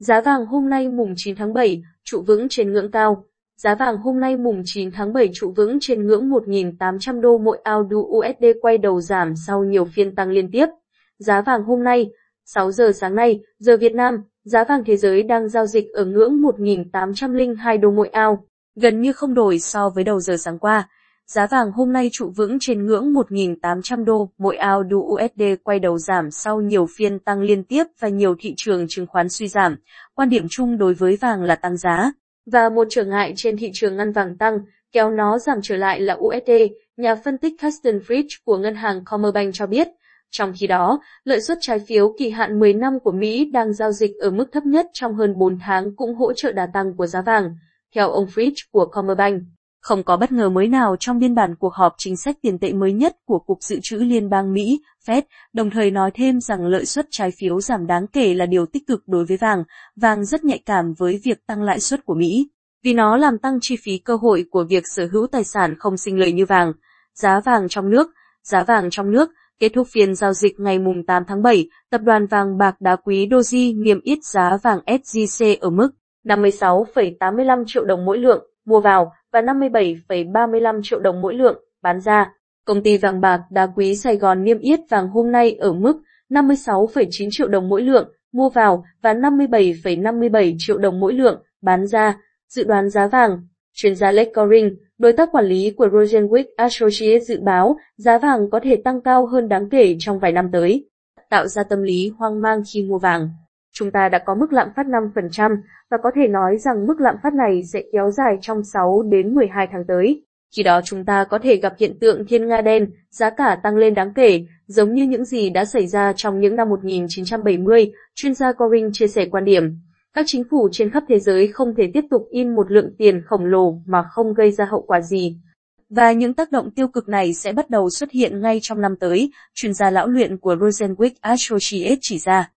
Giá vàng hôm nay mùng 9 tháng 7, trụ vững trên ngưỡng cao. Giá vàng hôm nay mùng 9 tháng 7 trụ vững trên ngưỡng 1.800 đô mỗi ounce USD quay đầu giảm sau nhiều phiên tăng liên tiếp. Giá vàng hôm nay, 6 giờ sáng nay, giờ Việt Nam, giá vàng thế giới đang giao dịch ở ngưỡng 1.802 đô mỗi ounce, gần như không đổi so với đầu giờ sáng qua. Giá vàng hôm nay trụ vững trên ngưỡng 1.800 đô mỗi ounce USD quay đầu giảm sau nhiều phiên tăng liên tiếp và nhiều thị trường chứng khoán suy giảm. Quan điểm chung đối với vàng là tăng giá. Và một trở ngại trên thị trường ngăn vàng tăng, kéo nó giảm trở lại là USD, nhà phân tích Carsten Fritz của ngân hàng Commerbank cho biết. Trong khi đó, lợi suất trái phiếu kỳ hạn 10 năm của Mỹ đang giao dịch ở mức thấp nhất trong hơn 4 tháng cũng hỗ trợ đà tăng của giá vàng. Theo ông Fritz của Commerbank, không có bất ngờ mới nào trong biên bản cuộc họp chính sách tiền tệ mới nhất của Cục Dự trữ Liên bang Mỹ, Fed, đồng thời nói thêm rằng lợi suất trái phiếu giảm đáng kể là điều tích cực đối với vàng, vàng rất nhạy cảm với việc tăng lãi suất của Mỹ, vì nó làm tăng chi phí cơ hội của việc sở hữu tài sản không sinh lợi như vàng. Giá vàng trong nước, giá vàng trong nước, kết thúc phiên giao dịch ngày 8 tháng 7, tập đoàn vàng bạc đá quý Doji niêm yết giá vàng SJC ở mức 56,85 triệu đồng mỗi lượng, mua vào, và 57,35 triệu đồng mỗi lượng, bán ra. Công ty vàng bạc đá quý Sài Gòn niêm yết vàng hôm nay ở mức 56,9 triệu đồng mỗi lượng, mua vào, và 57,57 triệu đồng mỗi lượng, bán ra. Dự đoán giá vàng, chuyên gia Lake Coring, đối tác quản lý của Rosenwick Associates dự báo giá vàng có thể tăng cao hơn đáng kể trong vài năm tới, tạo ra tâm lý hoang mang khi mua vàng. Chúng ta đã có mức lạm phát 5% và có thể nói rằng mức lạm phát này sẽ kéo dài trong 6 đến 12 tháng tới. Khi đó chúng ta có thể gặp hiện tượng thiên nga đen, giá cả tăng lên đáng kể, giống như những gì đã xảy ra trong những năm 1970, chuyên gia Coring chia sẻ quan điểm. Các chính phủ trên khắp thế giới không thể tiếp tục in một lượng tiền khổng lồ mà không gây ra hậu quả gì. Và những tác động tiêu cực này sẽ bắt đầu xuất hiện ngay trong năm tới, chuyên gia lão luyện của Rosenwick Associates chỉ ra.